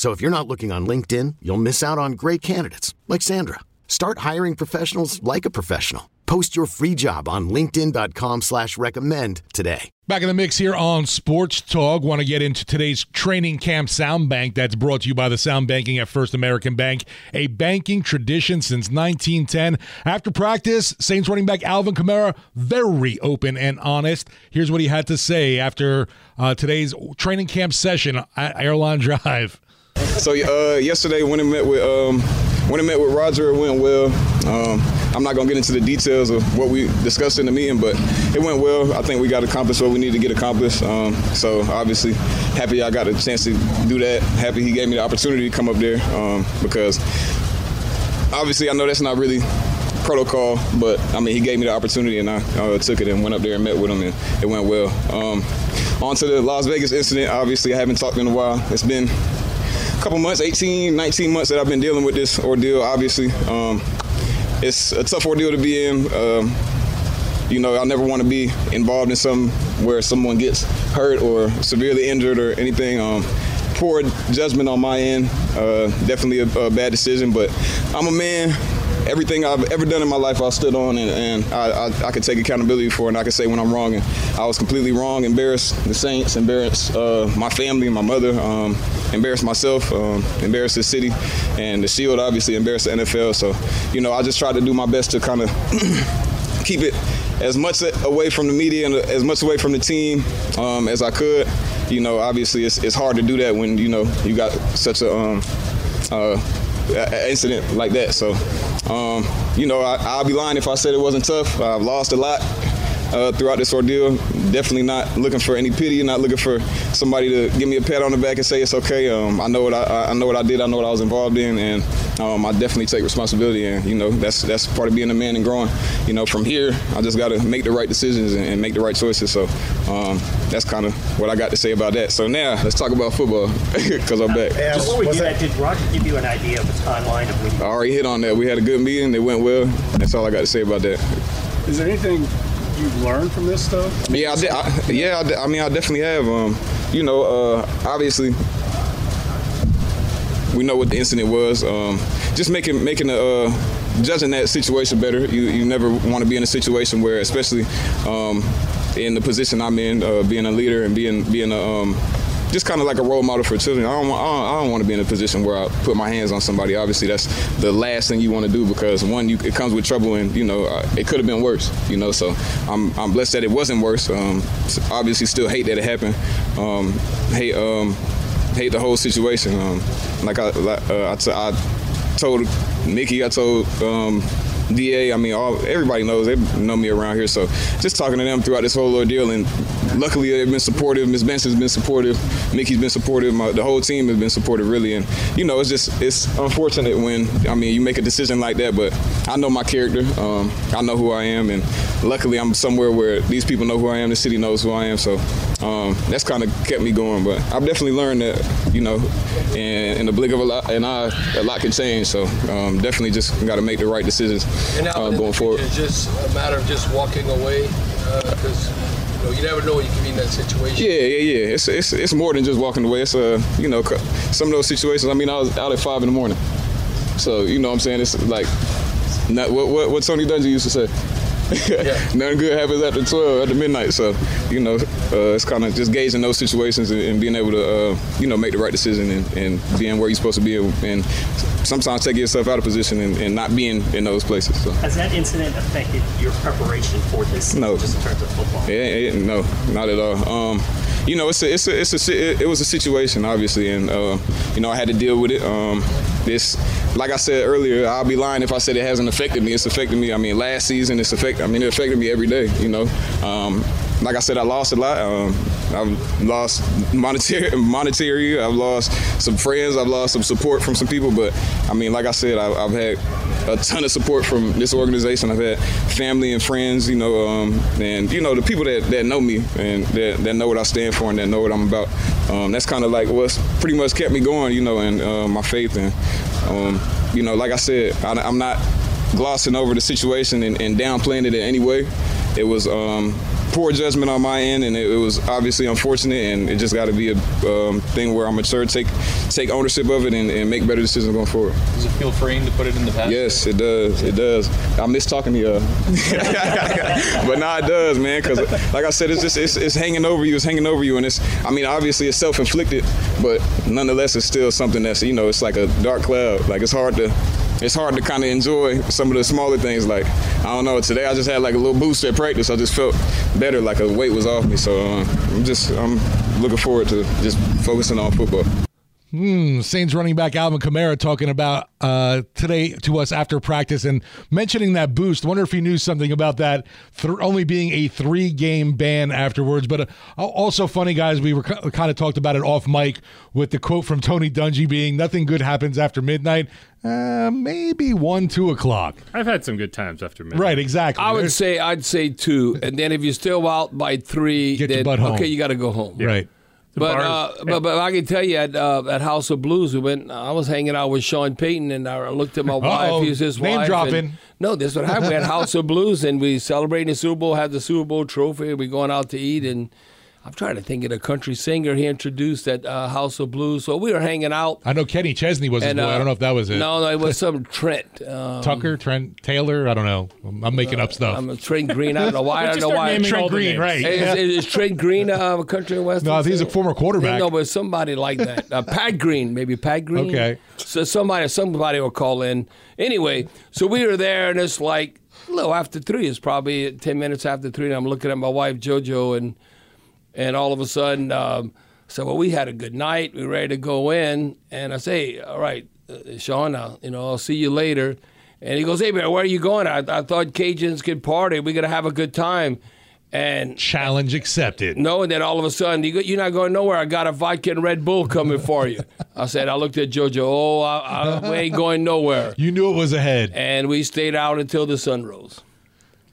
So if you're not looking on LinkedIn, you'll miss out on great candidates like Sandra. Start hiring professionals like a professional. Post your free job on LinkedIn.com slash recommend today. Back in the mix here on Sports Talk. Want to get into today's training camp sound bank that's brought to you by the Sound Banking at First American Bank, a banking tradition since 1910. After practice, Saints running back Alvin Kamara, very open and honest. Here's what he had to say after uh, today's training camp session at Airline Drive. So uh, yesterday, when I met with um, when I met with Roger, it went well. Um, I'm not gonna get into the details of what we discussed in the meeting, but it went well. I think we got accomplished what we need to get accomplished. Um, so obviously, happy I got a chance to do that. Happy he gave me the opportunity to come up there um, because obviously I know that's not really protocol, but I mean he gave me the opportunity and I uh, took it and went up there and met with him and it went well. Um, on to the Las Vegas incident. Obviously, I haven't talked in a while. It's been couple months, 18, 19 months that I've been dealing with this ordeal, obviously. Um, it's a tough ordeal to be in. Um, you know, I never want to be involved in something where someone gets hurt or severely injured or anything. Um, poor judgment on my end. Uh, definitely a, a, bad decision, but I'm a man everything I've ever done in my life, I stood on, and, and I, I, I, could take accountability for, and I could say when I'm wrong. And I was completely wrong. Embarrassed the Saints, embarrassed uh, my family, my mother, um, embarrassed myself, um, embarrassed the city, and the Shield. Obviously, embarrassed the NFL. So, you know, I just tried to do my best to kind of keep it as much away from the media and as much away from the team um, as I could. You know, obviously, it's, it's hard to do that when you know you got such a um, uh, incident like that. So, um, you know, I, will be lying if I said it wasn't tough. I've lost a lot uh, throughout this ordeal. Definitely not looking for any pity, not looking for somebody to give me a pat on the back and say it's okay. Um, I know what I, I, know what I did. I know what I was involved in, and um, I definitely take responsibility. And you know, that's that's part of being a man and growing. You know, from here, I just got to make the right decisions and, and, make the right choices. So um, that's kind of what I got to say about that. So now let's talk about football because I'm back. Yeah, Before we do that, did Roger give you an idea of the timeline of when? I already hit on that. We had a good meeting. It went well. That's all I got to say about that. Is there anything you've learned from this stuff? I mean, yeah, I, did, I, yeah. I, I, mean, I definitely have. Um, you know, uh, obviously, we know what the incident was. Um, just making making a uh, judging that situation better. You you never want to be in a situation where, especially um, in the position I'm in, uh, being a leader and being being a um, just kind of like a role model for children. I don't, want, I don't, want to be in a position where I put my hands on somebody. Obviously, that's the last thing you want to do because one, you, it comes with trouble, and you know uh, it could have been worse. You know, so I'm, I'm blessed that it wasn't worse. Um, obviously, still hate that it happened. Um, hate um, hate the whole situation. Um, like I, uh, I, t- I told Nikki, I told um, Da. I mean, all everybody knows they know me around here. So just talking to them throughout this whole ordeal, and luckily they've been supportive. Miss Benson's been supportive. Mickey's been supportive. My, the whole team has been supportive, really. And you know, it's just it's unfortunate when I mean you make a decision like that. But I know my character. Um, I know who I am, and luckily I'm somewhere where these people know who I am. The city knows who I am. So um, that's kind of kept me going. But I've definitely learned that you know, in, in the blink of a lot, and a lot can change. So um, definitely just got to make the right decisions uh, going forward. It's just a matter of just walking away because. Uh, you, know, you never know you can be in that situation. Yeah, yeah, yeah. It's, it's, it's more than just walking away. It's uh, you know, some of those situations. I mean, I was out at five in the morning, so you know, what I'm saying it's like, not, what, what what Tony Dungy used to say. yeah. Nothing good happens after 12, after midnight. So, you know, uh, it's kind of just gauging those situations and, and being able to, uh, you know, make the right decision and, and, being where you're supposed to be and sometimes taking yourself out of position and, and not being in those places. So. Has that incident affected your preparation for this? No. Just in terms of football. Yeah, yeah, no, not at all. Um, you know, it's a, it's a, it's a, it was a situation, obviously, and uh, you know, I had to deal with it. Um, this, like I said earlier, I'll be lying if I said it hasn't affected me. It's affected me. I mean, last season, it's affected. I mean, it affected me every day. You know, um, like I said, I lost a lot. Um, I've lost monetary, monetary. I've lost some friends. I've lost some support from some people. But I mean, like I said, I, I've had a ton of support from this organization. I've had family and friends, you know, um, and you know the people that, that know me and that, that know what I stand for and that know what I'm about. Um, that's kind of like what's pretty much kept me going, you know, and uh, my faith. And um, you know, like I said, I, I'm not glossing over the situation and, and downplaying it in any way. It was um, poor judgment on my end, and it, it was obviously unfortunate. And it just got to be a um, thing where I'm mature, take take ownership of it, and, and, make better decisions going forward. Does it feel freeing to put it in the past? Yes, it does. It does. I miss talking to you, but now it does, man. Because like I said, it's just it's, it's hanging over you. It's hanging over you, and it's. I mean, obviously it's self-inflicted, but nonetheless, it's still something that's you know, it's like a dark cloud. Like it's hard to it's hard to kind of enjoy some of the smaller things. Like I don't know, today I just had like a little boost at practice. I just felt better, like a weight was off me. So uh, I'm just I'm looking forward to just focusing on football. Hmm, Saints running back Alvin Kamara talking about uh, today to us after practice and mentioning that boost. Wonder if he knew something about that th- only being a three game ban afterwards. But uh, also funny, guys, we were c- kind of talked about it off mic with the quote from Tony Dungy being nothing good happens after midnight. Uh, maybe one, two o'clock. I've had some good times after midnight. Right, exactly. I would There's, say I'd say two, and then if you're still out by three, get then, your butt home. okay, you got to go home. Yeah. Right. But, uh, but but I can tell you at uh, at House of Blues, we went. I was hanging out with Sean Payton, and I looked at my wife. Uh-oh. He was his Name wife. dropping. and- no, this is what happened. We had House of Blues, and we celebrating the Super Bowl. Had the Super Bowl trophy. We going out to eat, and I'm trying to think of the country singer he introduced at uh, House of Blues. So we were hanging out. I know Kenny Chesney was his And, boy. I uh, don't know if that was it. No, no, it was some Trent. Um, Tucker, Trent Taylor. I don't know. I'm, I'm making up stuff. I'm a Trent Green. I don't know why. I don't Just know why. Trent Green, right. Is, is Trent Green uh, a country and western? No, he's a former quarterback. No, but somebody like that. Uh, Pat Green, maybe Pat Green. Okay. So somebody, somebody will call in. Anyway, so we were there, and it's like a little after three. It's probably ten minutes after three, and I'm looking at my wife JoJo, and and all of a sudden, um, so well, we had a good night. We were ready to go in, and I say, all right, uh, Sean, I'll, you know, I'll see you later. And he goes, hey man, where are you going? I, I thought Cajuns could party. We're gonna have a good time. And Challenge accepted. no, and then all of a sudden, you go, you're not going nowhere. I got a vodka and Red Bull coming for you. I said, I looked at JoJo. Oh, I, I, we ain't going nowhere. You knew it was ahead. And we stayed out until the sun rose.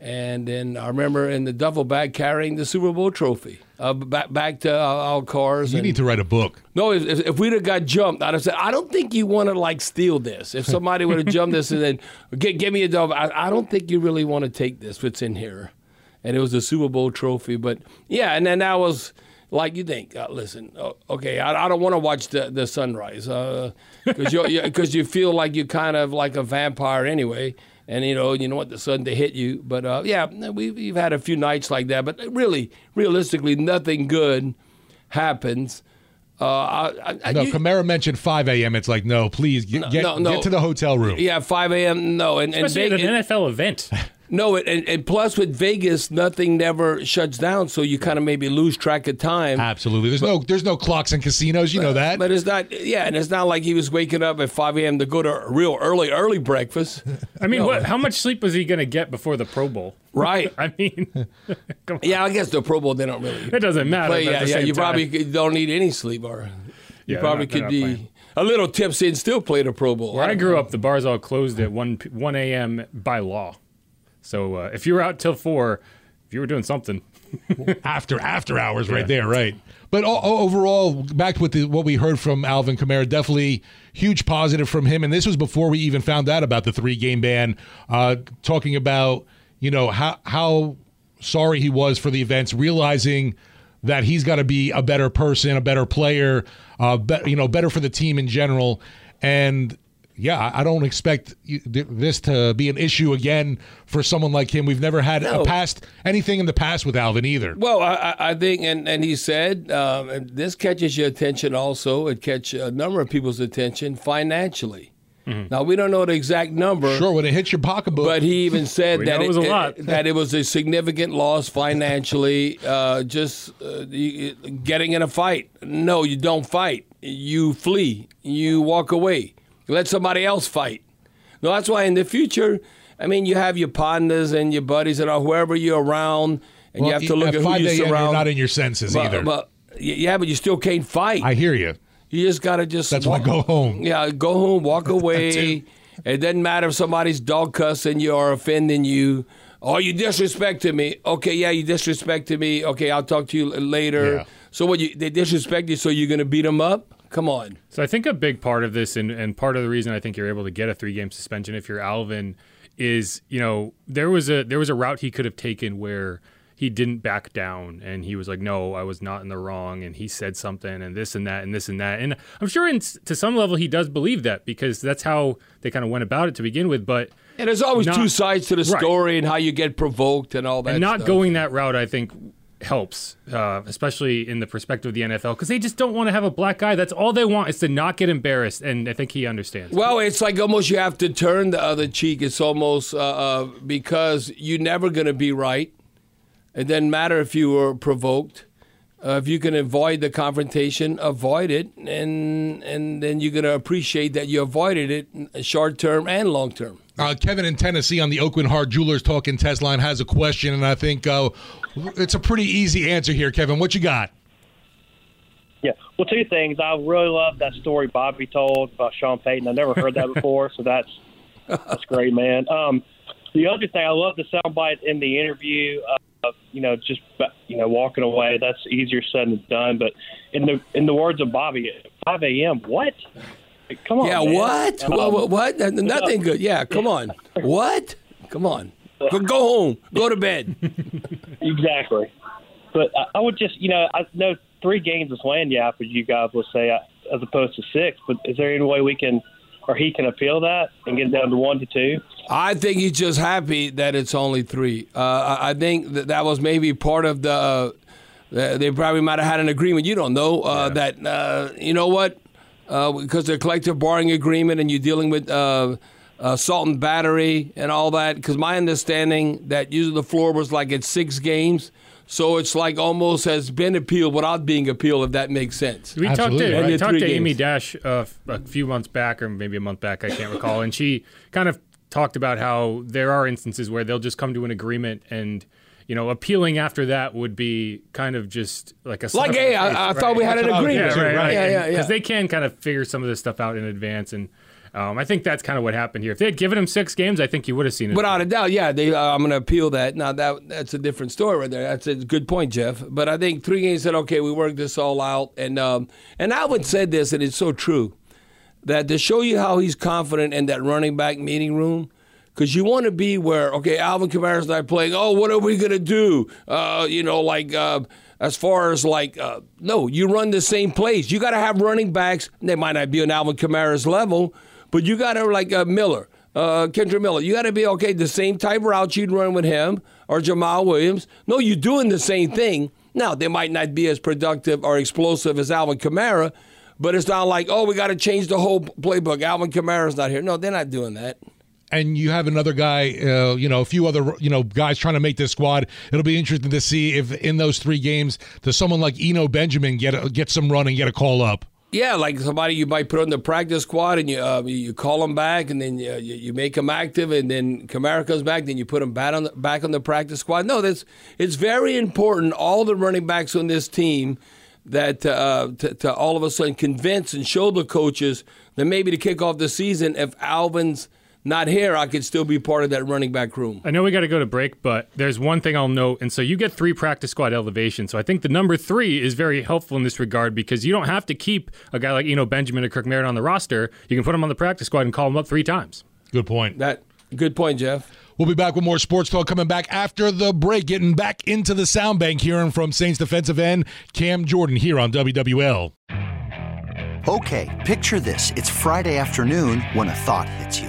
And then I remember in the duffel bag carrying the Super Bowl trophy uh, back back to our, our cars. You and- need to write a book. no, if, if- if we'd have got jumped, I'd have said, I don't think you want to like steal this. If somebody would have jumped this and then give, give me a duffel, I, I don't think you really want to take this. What's in here? And it was the Super Bowl trophy, but yeah, and then that was like you think. Uh, listen, uh, okay, I, I don't want to watch the the sunrise because you because you feel like you're kind of like a vampire anyway. And you know, you know what the sun to hit you, but uh, yeah, we, we've had a few nights like that. But really, realistically, nothing good happens. Uh, I, I, No, you- Kamara mentioned 5 a.m. It's like, no, please get, get, no, no. get to the hotel room. Yeah, 5 a.m. No, and, and Especially at Vegas, an NFL event. no, and, and plus with Vegas, nothing never shuts down, so you kind of maybe lose track of time. Absolutely. There's no there's no clocks in casinos. You know that. But it's not, yeah, and it's not like he was waking up at 5 a.m. to go to a real early, early breakfast. I mean, what? How much sleep was he going to get before the Pro Bowl? Right. I mean, come on. Yeah, I guess the Pro Bowl, they don't really it doesn't matter. play. Yeah, yeah, you time- probably could- don't need any sleep, or you Yeah, probably not- could be playing. a little tipsy and still play the Pro Bowl. Where I grew up, the bars all closed at one one a.m. by law. So uh, if you were out till four, if you were doing something, after after hours right there, right? But overall, back with the, what we heard from Alvin Kamara, definitely huge positive from him. And this was before we even found out about the three game ban. Uh, talking about you know how how sorry he was for the events, realizing that he's got to be a better person, a better player, uh, be, you know, better for the team in general. And yeah, I I don't expect this to be an issue again for someone like him. We've never had No. a past anything in the past with Alvin either. Well, I, I I think, and, and he said, um, and this catches your attention also. It catch a number of people's attention financially. Now we don't know the exact number. Sure, when it hits your pocketbook. But he even said that it was a lot. that it was a significant loss financially. Uh, just uh, getting in a fight. No, you don't fight. You flee. You walk away. Let somebody else fight. No, that's why in the future, I mean, you have your partners and your buddies and all, whoever you're around, and Well, you have to look at, who you surround. You're not in your senses but, either. But yeah, but you still can't fight. I hear you. You just gotta just. That's why go home. Yeah, go home, walk away. it. it doesn't matter if somebody's dog cussing you or offending you. Oh, you disrespected me. Okay, yeah, you disrespected me. Okay, I'll talk to you later. Yeah. So what? You they disrespect you, so you're gonna beat them up? Come on. So I think a big part of this, and, and part of the reason I think you're able to get a three game suspension if you're Alvin, is you know there was a there was a route he could have taken where he didn't back down and he was like, no, I was not in the wrong, and he said something and this and that and this and that, and I'm sure in, to some level he does believe that because that's how they kind of went about it to begin with, but. And there's always Not- two sides to the Right. story and how you get provoked and all that. and not stuff. going that route, I think, helps, uh, especially in the perspective of the NFL, because they just don't want to have a black guy. That's all they want is to not get embarrassed, and I think he understands. Well, it's like almost you have to turn the other cheek. It's almost uh, uh, because you're never going to be right. It doesn't matter if you were provoked. Uh, if you can avoid the confrontation, avoid it, and and then you're going to appreciate that you avoided it, short term and long term. Uh, Kevin in Tennessee on the Oakland Hard Jewelers Talking test line has a question, and I think uh, it's a pretty easy answer here, Kevin. What you got? Yeah. Well, two things. I really love that story Bobby told about Sean Payton. I never heard that before, so that's that's great, man. Um, the other thing, I love the soundbite in the interview. Of, you know, just you know, walking away. That's easier said than done. But in the in the words of Bobby, 5 a.m. What? Come on. yeah, man. what? Um, what? What? what? Nothing good. Yeah, come on. What? Come on. Go, go home. Go to bed. Exactly. But I, I would just, you know, I know three games is lagniappe, as you guys would say, uh, as opposed to six. But is there any way we can, or he can appeal that and get it down to one to two? I think he's just happy that it's only three. Uh, I I think that that was maybe part of the. Uh, they probably might have had an agreement. You don't know uh, that. Uh, you know what? Uh, because the collective bargaining agreement, and you're dealing with uh, assault and battery and all that. Because my understanding that using the floor was like at six games. So it's like almost has been appealed without being appealed, if that makes sense. We talked to right. I talked three to Amy. Dash uh, a few months back, or maybe a month back, I can't recall, and she kind of talked about how there are instances where they'll just come to an agreement and. You know, appealing after that would be kind of just like a Like, slap in the hey, I- face, I thought we had That's an what I was- agreement. Yeah, right, right. Yeah, yeah, yeah. Because they can kind of figure some of this stuff out in advance, and um, I think that's kind of what happened here. If they had given him six games, I think you would have seen it. Without a doubt, yeah. They, uh, I'm going to appeal that. Now that that's a different story right there. That's a good point, Jeff. But I think three games said, okay, we worked this all out, and um, and Alvin said this, and it's so true that to show you how he's confident in that running back meeting room. Because you want to be where, okay, Alvin Kamara's not playing. Oh, what are we going to do? Uh, you know, like uh, as far as like, uh, no, you run the same plays. You got to have running backs. They might not be on Alvin Kamara's level, but you got to, like uh, Miller, uh, Kendre Miller, you got to be, okay, the same type route you'd run with him or Jamaal Williams. No, you're doing the same thing. Now, they might not be as productive or explosive as Alvin Kamara, but it's not like, oh, we got to change the whole playbook. Alvin Kamara's not here. No, they're not doing that. and you have another guy, uh, you know, a few other, you know, guys trying to make this squad. It'll be interesting to see if in those three games does someone like Eno Benjamin get a, get some run and get a call up. Yeah, like somebody you might put on the practice squad and you uh, you call them back and then uh, you, you make them active and then Kamara comes back then you put them back on the, back on the practice squad. No, that's it's very important. All the running backs on this team that uh, to, to all of a sudden convince and show the coaches that maybe to kick off the season if Alvin's not here, I could still be part of that running back room. I know we got to go to break, but there's one thing I'll note. And so you get three practice squad elevations. So I think the number three is very helpful in this regard because you don't have to keep a guy like Eno Benjamin or Kirk Merritt on the roster. You can put him on the practice squad and call him up three times. Good point. That good point, Jeff. We'll be back with more sports talk coming back after the break. Getting back into the sound bank, hearing from Saints defensive end Cam Jordan here on WWL. Okay, picture this. It's Friday afternoon when a thought hits you.